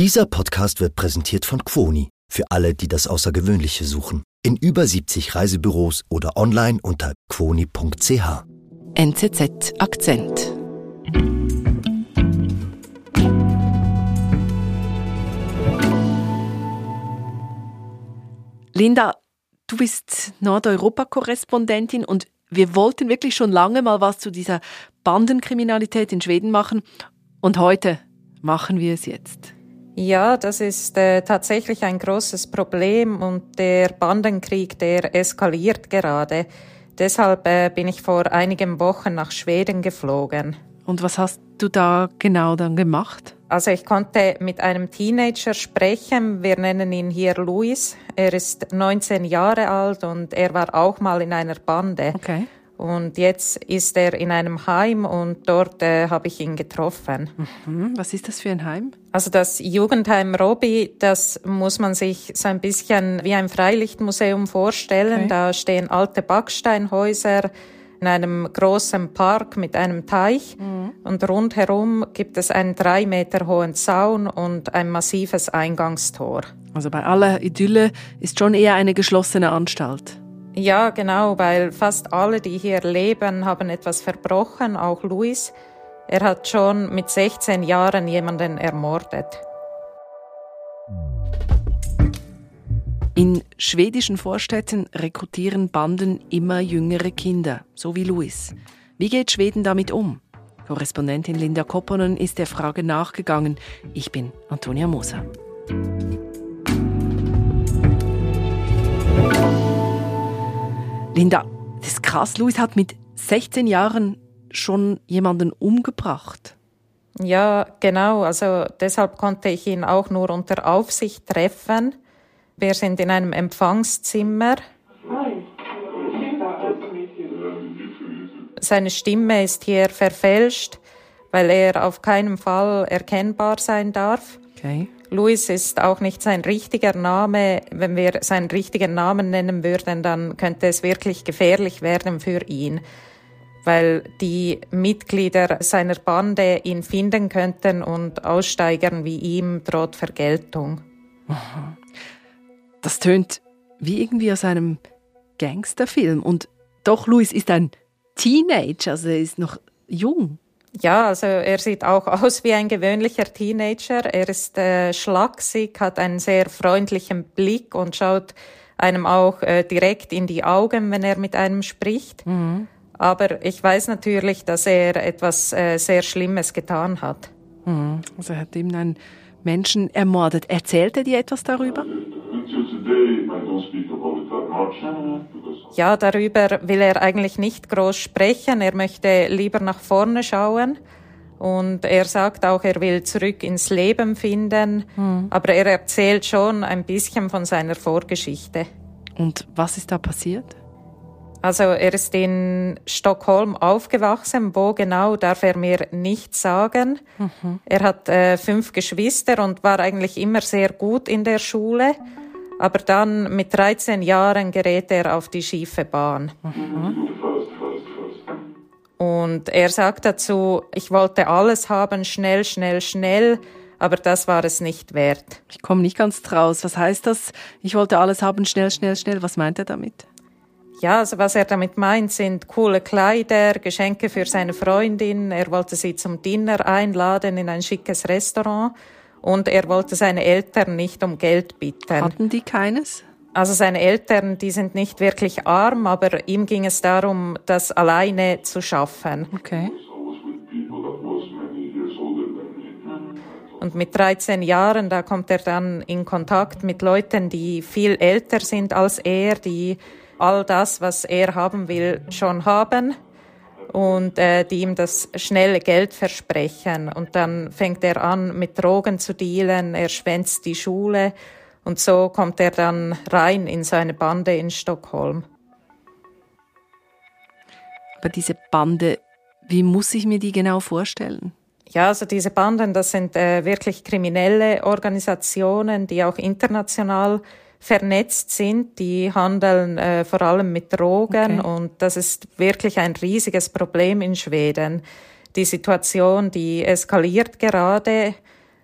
Dieser Podcast wird präsentiert von Quoni für alle, die das Außergewöhnliche suchen. In über 70 Reisebüros oder online unter quoni.ch. NZZ Akzent. Linda, du bist Nordeuropa-Korrespondentin und wir wollten wirklich schon lange mal was zu dieser Bandenkriminalität in Schweden machen und heute machen wir es jetzt. Ja, das ist äh, tatsächlich ein großes Problem und der Bandenkrieg, der eskaliert gerade. Deshalb äh, bin ich vor einigen Wochen nach Schweden geflogen. Und was hast du da genau dann gemacht? Also ich konnte mit einem Teenager sprechen. Wir nennen ihn hier Luis. Er ist 19 Jahre alt und er war auch mal in einer Bande. Okay. Und jetzt ist er in einem Heim und dort äh, habe ich ihn getroffen. Mhm. Was ist das für ein Heim? Also das Jugendheim Robi, das muss man sich so ein bisschen wie ein Freilichtmuseum vorstellen. Okay. Da stehen alte Backsteinhäuser in einem großen Park mit einem Teich Mhm. und rundherum gibt es einen drei Meter hohen Zaun und ein massives Eingangstor. Also bei aller Idylle ist schon eher eine geschlossene Anstalt. Ja, genau, weil fast alle, die hier leben, haben etwas verbrochen, auch Luis. Er hat schon mit 16 Jahren jemanden ermordet. In schwedischen Vorstädten rekrutieren Banden immer jüngere Kinder, so wie Luis. Wie geht Schweden damit um? Korrespondentin Linda Kopponen ist der Frage nachgegangen. Ich bin Antonia Moser. Linda, das ist krass. Luis hat mit 16 Jahren schon jemanden umgebracht. Ja, genau. Also deshalb konnte ich ihn auch nur unter Aufsicht treffen. Wir sind in einem Empfangszimmer. Seine Stimme ist hier verfälscht, weil er auf keinen Fall erkennbar sein darf. Okay. Luis ist auch nicht sein richtiger Name. Wenn wir seinen richtigen Namen nennen würden, dann könnte es wirklich gefährlich werden für ihn, weil die Mitglieder seiner Bande ihn finden könnten und Aussteigern wie ihm droht Vergeltung. Das tönt wie irgendwie aus einem Gangsterfilm. Und doch, Luis ist ein Teenager, also er ist noch jung. Ja, also er sieht auch aus wie ein gewöhnlicher Teenager. Er ist äh, schlaksig, hat einen sehr freundlichen Blick und schaut einem auch äh, direkt in die Augen, wenn er mit einem spricht. Aber ich weiß natürlich, dass er etwas äh, sehr Schlimmes getan hat. Mhm. Also er hat eben einen Menschen ermordet. Erzählt er dir etwas darüber? Ja, darüber will er eigentlich nicht groß sprechen. Er möchte lieber nach vorne schauen. Und er sagt auch, er will zurück ins Leben finden. Aber er erzählt schon ein bisschen von seiner Vorgeschichte. Und was ist da passiert? Also er ist in Stockholm aufgewachsen. Wo genau darf er mir nicht sagen. Er hat äh, fünf Geschwister und war eigentlich immer sehr gut in der Schule. Aber dann mit 13 Jahren gerät er auf die schiefe Bahn. Und er sagt dazu, ich wollte alles haben, schnell, schnell, schnell, aber das war es nicht wert. Ich komme nicht ganz draus. Was heißt das? Ich wollte alles haben, schnell, schnell, schnell. Was meint er damit? Ja, also was er damit meint, sind coole Kleider, Geschenke für seine Freundin. Er wollte sie zum Dinner einladen in ein schickes Restaurant und er wollte seine Eltern nicht um Geld bitten. Hatten die keines? Also seine Eltern, die sind nicht wirklich arm, aber ihm ging es darum, das alleine zu schaffen. Okay. Und mit 13 Jahren, da kommt er dann in Kontakt mit Leuten, die viel älter sind als er, die all das, was er haben will, schon haben und äh, die ihm das schnelle Geld versprechen. Und dann fängt er an, mit Drogen zu dealen, er schwänzt die Schule und so kommt er dann rein in seine Bande in Stockholm. Aber diese Bande, wie muss ich mir die genau vorstellen? Ja, also diese Banden, das sind äh, wirklich kriminelle Organisationen, die auch international vernetzt sind. Die handeln äh, vor allem mit Drogen Okay. und das ist wirklich ein riesiges Problem in Schweden. Die Situation, die eskaliert gerade.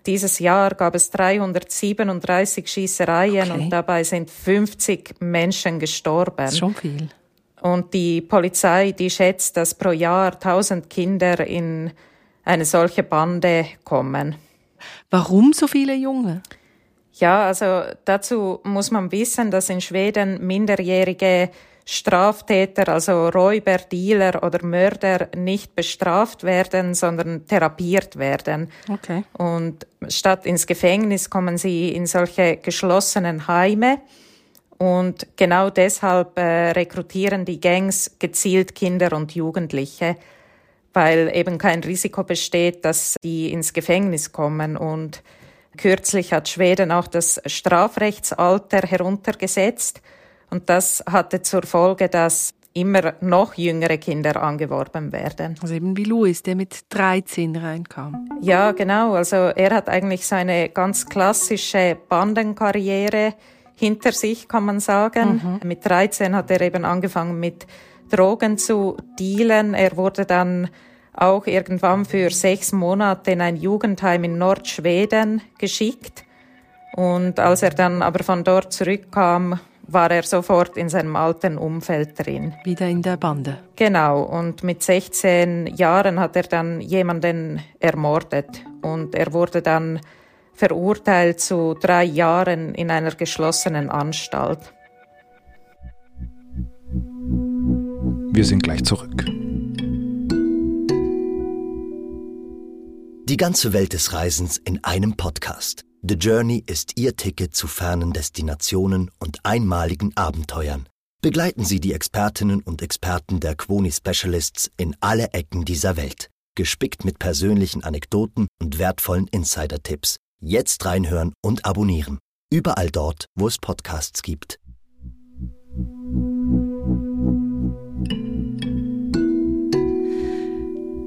dieses Jahr gab es 337 Schießereien Okay. und dabei sind 50 Menschen gestorben. Das ist schon viel. Und die Polizei, die schätzt, dass pro Jahr 1000 Kinder in eine solche Bande kommen. Warum so viele Junge? Ja, also dazu muss man wissen, dass in Schweden minderjährige Straftäter, also Räuber, Dealer oder Mörder nicht bestraft werden, sondern therapiert werden. Okay. Und statt ins Gefängnis kommen sie in solche geschlossenen Heime. Und genau deshalb äh, rekrutieren die Gangs gezielt Kinder und Jugendliche, weil eben kein Risiko besteht, dass die ins Gefängnis kommen. Und kürzlich hat Schweden auch das Strafrechtsalter heruntergesetzt. Und das hatte zur Folge, dass immer noch jüngere Kinder angeworben werden. Also eben wie Louis, der mit 13 reinkam. Ja, genau. Also er hat eigentlich seine ganz klassische Bandenkarriere hinter sich, kann man sagen. Mit 13 hat er eben angefangen mit Drogen zu dealen. Er wurde dann auch irgendwann für sechs Monate in ein Jugendheim in Nordschweden geschickt. Und als er dann aber von dort zurückkam, war er sofort in seinem alten Umfeld drin. Wieder in der Bande. Genau, und mit 16 Jahren hat er dann jemanden ermordet und er wurde dann verurteilt zu drei Jahren in einer geschlossenen Anstalt. Wir sind gleich zurück. Die ganze Welt des Reisens in einem Podcast. The Journey ist Ihr Ticket zu fernen Destinationen und einmaligen Abenteuern. Begleiten Sie die Expertinnen und Experten der Quoni Specialists in alle Ecken dieser Welt. Gespickt mit persönlichen Anekdoten und wertvollen Insider-Tipps. Jetzt reinhören und abonnieren. Überall dort, wo es Podcasts gibt.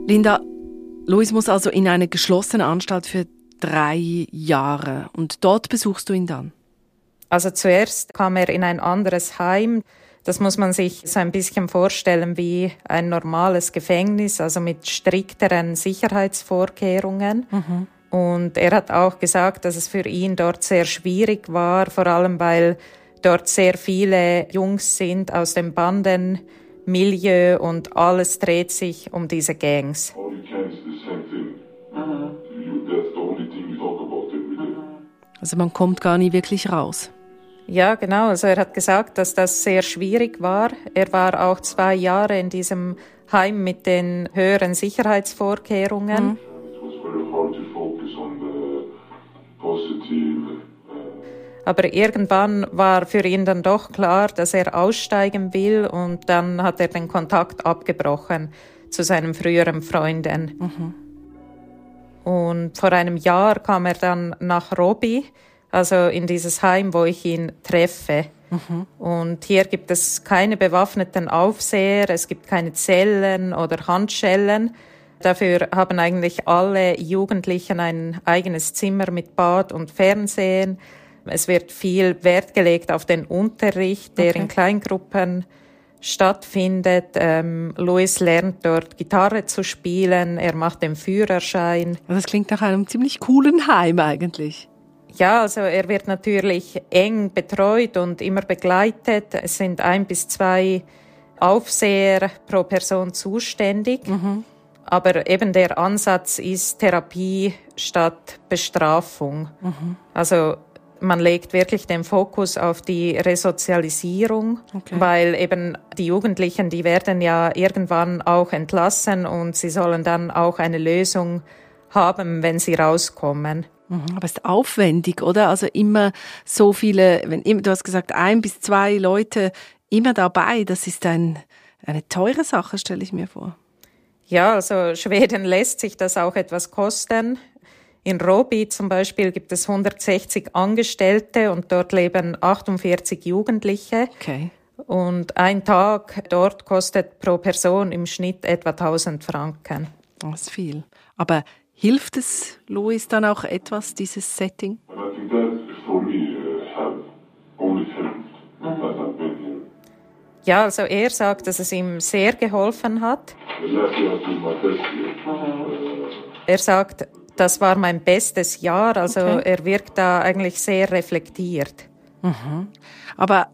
Linda, Louis muss also in eine geschlossene Anstalt für drei Jahre und dort besuchst du ihn dann. Also zuerst kam er in ein anderes Heim. Das muss man sich so ein bisschen vorstellen wie ein normales Gefängnis, also mit strikteren Sicherheitsvorkehrungen. Und er hat auch gesagt, dass es für ihn dort sehr schwierig war, vor allem weil dort sehr viele Jungs sind aus dem Bandenmilieu und alles dreht sich um diese Gangs. All Also man kommt gar nie wirklich raus. Ja, genau. Also er hat gesagt, dass das sehr schwierig war. Er war auch zwei Jahre in diesem Heim mit den höheren Sicherheitsvorkehrungen. Positive. Aber irgendwann war für ihn dann doch klar, dass er aussteigen will und dann hat er den Kontakt abgebrochen zu seinen früheren Freunden. Und vor einem Jahr kam er dann nach Robi, also in dieses Heim, wo ich ihn treffe. Und hier gibt es keine bewaffneten Aufseher, es gibt keine Zellen oder Handschellen. Dafür haben eigentlich alle Jugendlichen ein eigenes Zimmer mit Bad und Fernsehen. Es wird viel Wert gelegt auf den Unterricht, der Okay. in Kleingruppen stattfindet. Ähm, Luis lernt dort Gitarre zu spielen, er macht den Führerschein. Das klingt nach einem ziemlich coolen Heim eigentlich. Ja, also er wird natürlich eng betreut und immer begleitet. Es sind ein bis zwei Aufseher pro Person zuständig. Aber eben der Ansatz ist Therapie statt Bestrafung. Also man legt wirklich den Fokus auf die Resozialisierung, Okay. weil eben die Jugendlichen, die werden ja irgendwann auch entlassen und sie sollen dann auch eine Lösung haben, wenn sie rauskommen. Mhm, Aber es ist aufwendig, oder? Also immer so viele, wenn du hast gesagt, ein bis zwei Leute immer dabei, das ist ein, eine teure Sache, stelle ich mir vor. Ja, also Schweden lässt sich das auch etwas kosten. In Robi zum Beispiel gibt es 160 Angestellte und dort leben 48 Jugendliche. Okay. Und ein Tag dort kostet pro Person im Schnitt etwa 1000 Franken. Das ist viel. Aber hilft es Louis dann auch etwas, dieses Setting? Ja, also er sagt, dass es ihm sehr geholfen hat. Er sagt, das war mein bestes Jahr. Also okay. er wirkt da eigentlich sehr reflektiert. Mhm. Aber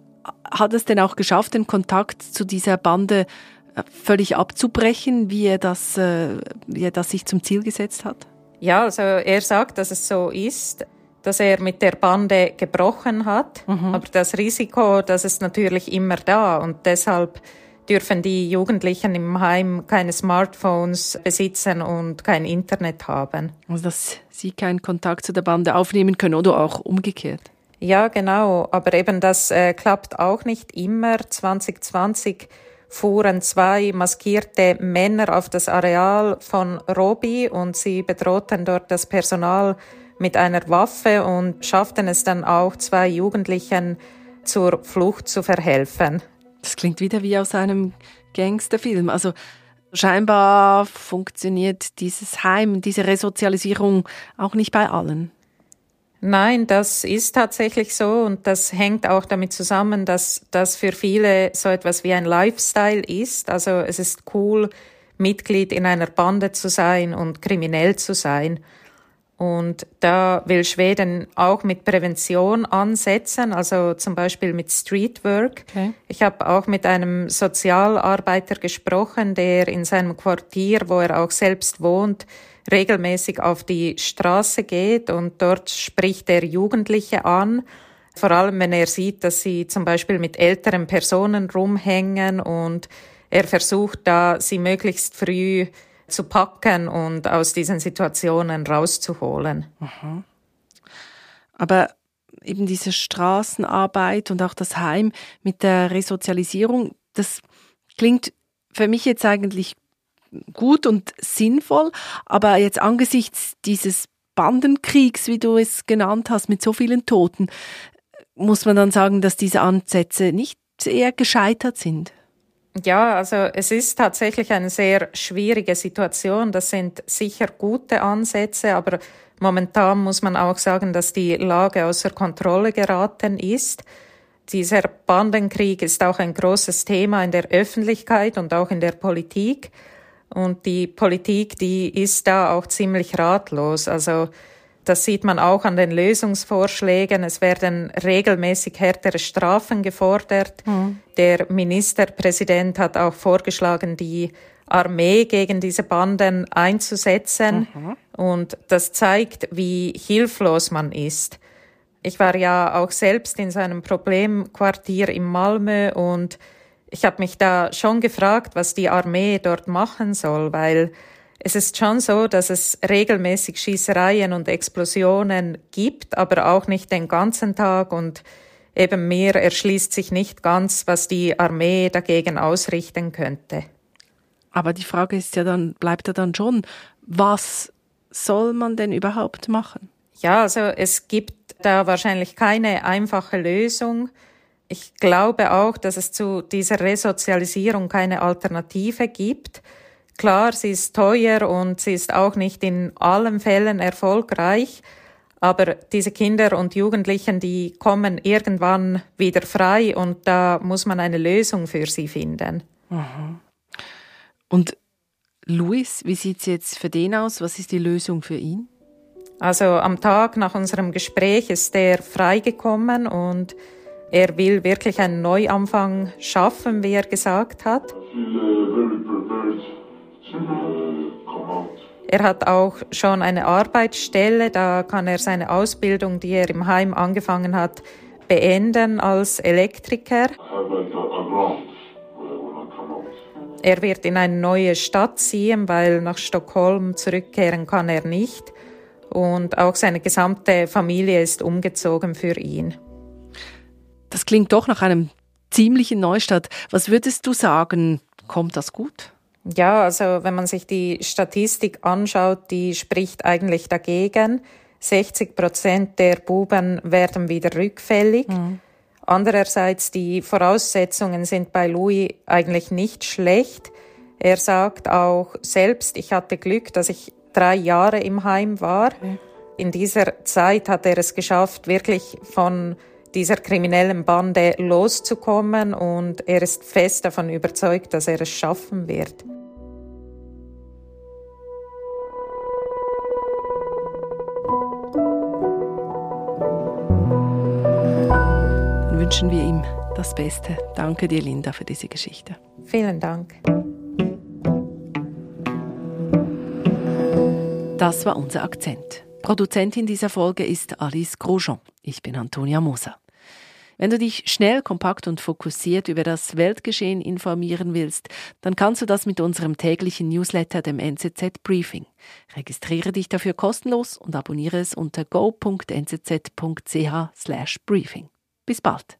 hat es denn auch geschafft, den Kontakt zu dieser Bande äh, völlig abzubrechen, wie er das, äh, wie er das sich zum Ziel gesetzt hat? Ja, also er sagt, dass es so ist, dass er mit der Bande gebrochen hat. Mhm. Aber das Risiko, das ist natürlich immer da und deshalb dürfen die Jugendlichen im Heim keine Smartphones besitzen und kein Internet haben. Also dass sie keinen Kontakt zu der Bande aufnehmen können oder auch umgekehrt. Ja, genau. Aber eben das äh, klappt auch nicht immer. 2020 fuhren zwei maskierte Männer auf das Areal von Robi und sie bedrohten dort das Personal mit einer Waffe und schafften es dann auch, zwei Jugendlichen zur Flucht zu verhelfen. Das klingt wieder wie aus einem Gangsterfilm. Also scheinbar funktioniert dieses Heim, diese Resozialisierung auch nicht bei allen. Nein, das ist tatsächlich so und das hängt auch damit zusammen, dass das für viele so etwas wie ein Lifestyle ist. Also es ist cool, Mitglied in einer Bande zu sein und kriminell zu sein. Und da will Schweden auch mit Prävention ansetzen, also zum Beispiel mit Streetwork. Okay. Ich habe auch mit einem Sozialarbeiter gesprochen, der in seinem Quartier, wo er auch selbst wohnt, regelmäßig auf die Straße geht und dort spricht er Jugendliche an. Vor allem, wenn er sieht, dass sie zum Beispiel mit älteren Personen rumhängen und er versucht da, sie möglichst früh zu packen und aus diesen Situationen rauszuholen. Mhm. Aber eben diese Straßenarbeit und auch das Heim mit der Resozialisierung, das klingt für mich jetzt eigentlich gut und sinnvoll, aber jetzt angesichts dieses Bandenkriegs, wie du es genannt hast, mit so vielen Toten, muss man dann sagen, dass diese Ansätze nicht eher gescheitert sind. Ja, also es ist tatsächlich eine sehr schwierige Situation. Das sind sicher gute Ansätze, aber momentan muss man auch sagen, dass die Lage außer Kontrolle geraten ist. Dieser Bandenkrieg ist auch ein großes Thema in der Öffentlichkeit und auch in der Politik. Und die Politik, die ist da auch ziemlich ratlos. Also das sieht man auch an den Lösungsvorschlägen. Es werden regelmäßig härtere Strafen gefordert. Mhm. Der Ministerpräsident hat auch vorgeschlagen, die Armee gegen diese Banden einzusetzen. Mhm. Und das zeigt, wie hilflos man ist. Ich war ja auch selbst in so einem Problemquartier in Malmö und ich habe mich da schon gefragt, was die Armee dort machen soll, weil es ist schon so, dass es regelmäßig Schießereien und Explosionen gibt, aber auch nicht den ganzen Tag und eben mir erschließt sich nicht ganz, was die Armee dagegen ausrichten könnte. Aber die Frage ist ja dann, bleibt ja dann schon, was soll man denn überhaupt machen? Ja, also es gibt da wahrscheinlich keine einfache Lösung. Ich glaube auch, dass es zu dieser Resozialisierung keine Alternative gibt. Klar, sie ist teuer und sie ist auch nicht in allen Fällen erfolgreich, aber diese Kinder und Jugendlichen, die kommen irgendwann wieder frei und da muss man eine Lösung für sie finden. Mhm. Und Luis, wie sieht es jetzt für den aus? Was ist die Lösung für ihn? Also am Tag nach unserem Gespräch ist er freigekommen und er will wirklich einen Neuanfang schaffen, wie er gesagt hat. Er hat auch schon eine Arbeitsstelle, da kann er seine Ausbildung, die er im Heim angefangen hat, beenden als Elektriker. Er wird in eine neue Stadt ziehen, weil nach Stockholm zurückkehren kann er nicht. Und auch seine gesamte Familie ist umgezogen für ihn. Das klingt doch nach einem ziemlichen Neustart. Was würdest du sagen? Kommt das gut? Ja, also wenn man sich die Statistik anschaut, die spricht eigentlich dagegen. 60 Prozent der Buben werden wieder rückfällig. Mhm. Andererseits, die Voraussetzungen sind bei Louis eigentlich nicht schlecht. Er sagt auch selbst, ich hatte Glück, dass ich drei Jahre im Heim war. Mhm. In dieser Zeit hat er es geschafft, wirklich von dieser kriminellen Bande loszukommen und er ist fest davon überzeugt, dass er es schaffen wird. Wünschen wir ihm das Beste. Danke dir, Linda, für diese Geschichte. Vielen Dank. Das war unser Akzent. Produzentin dieser Folge ist Alice Grosjean. Ich bin Antonia Moser. Wenn du dich schnell, kompakt und fokussiert über das Weltgeschehen informieren willst, dann kannst du das mit unserem täglichen Newsletter, dem NZZ Briefing. Registriere dich dafür kostenlos und abonniere es unter go.nzz.ch/briefing. Bis bald.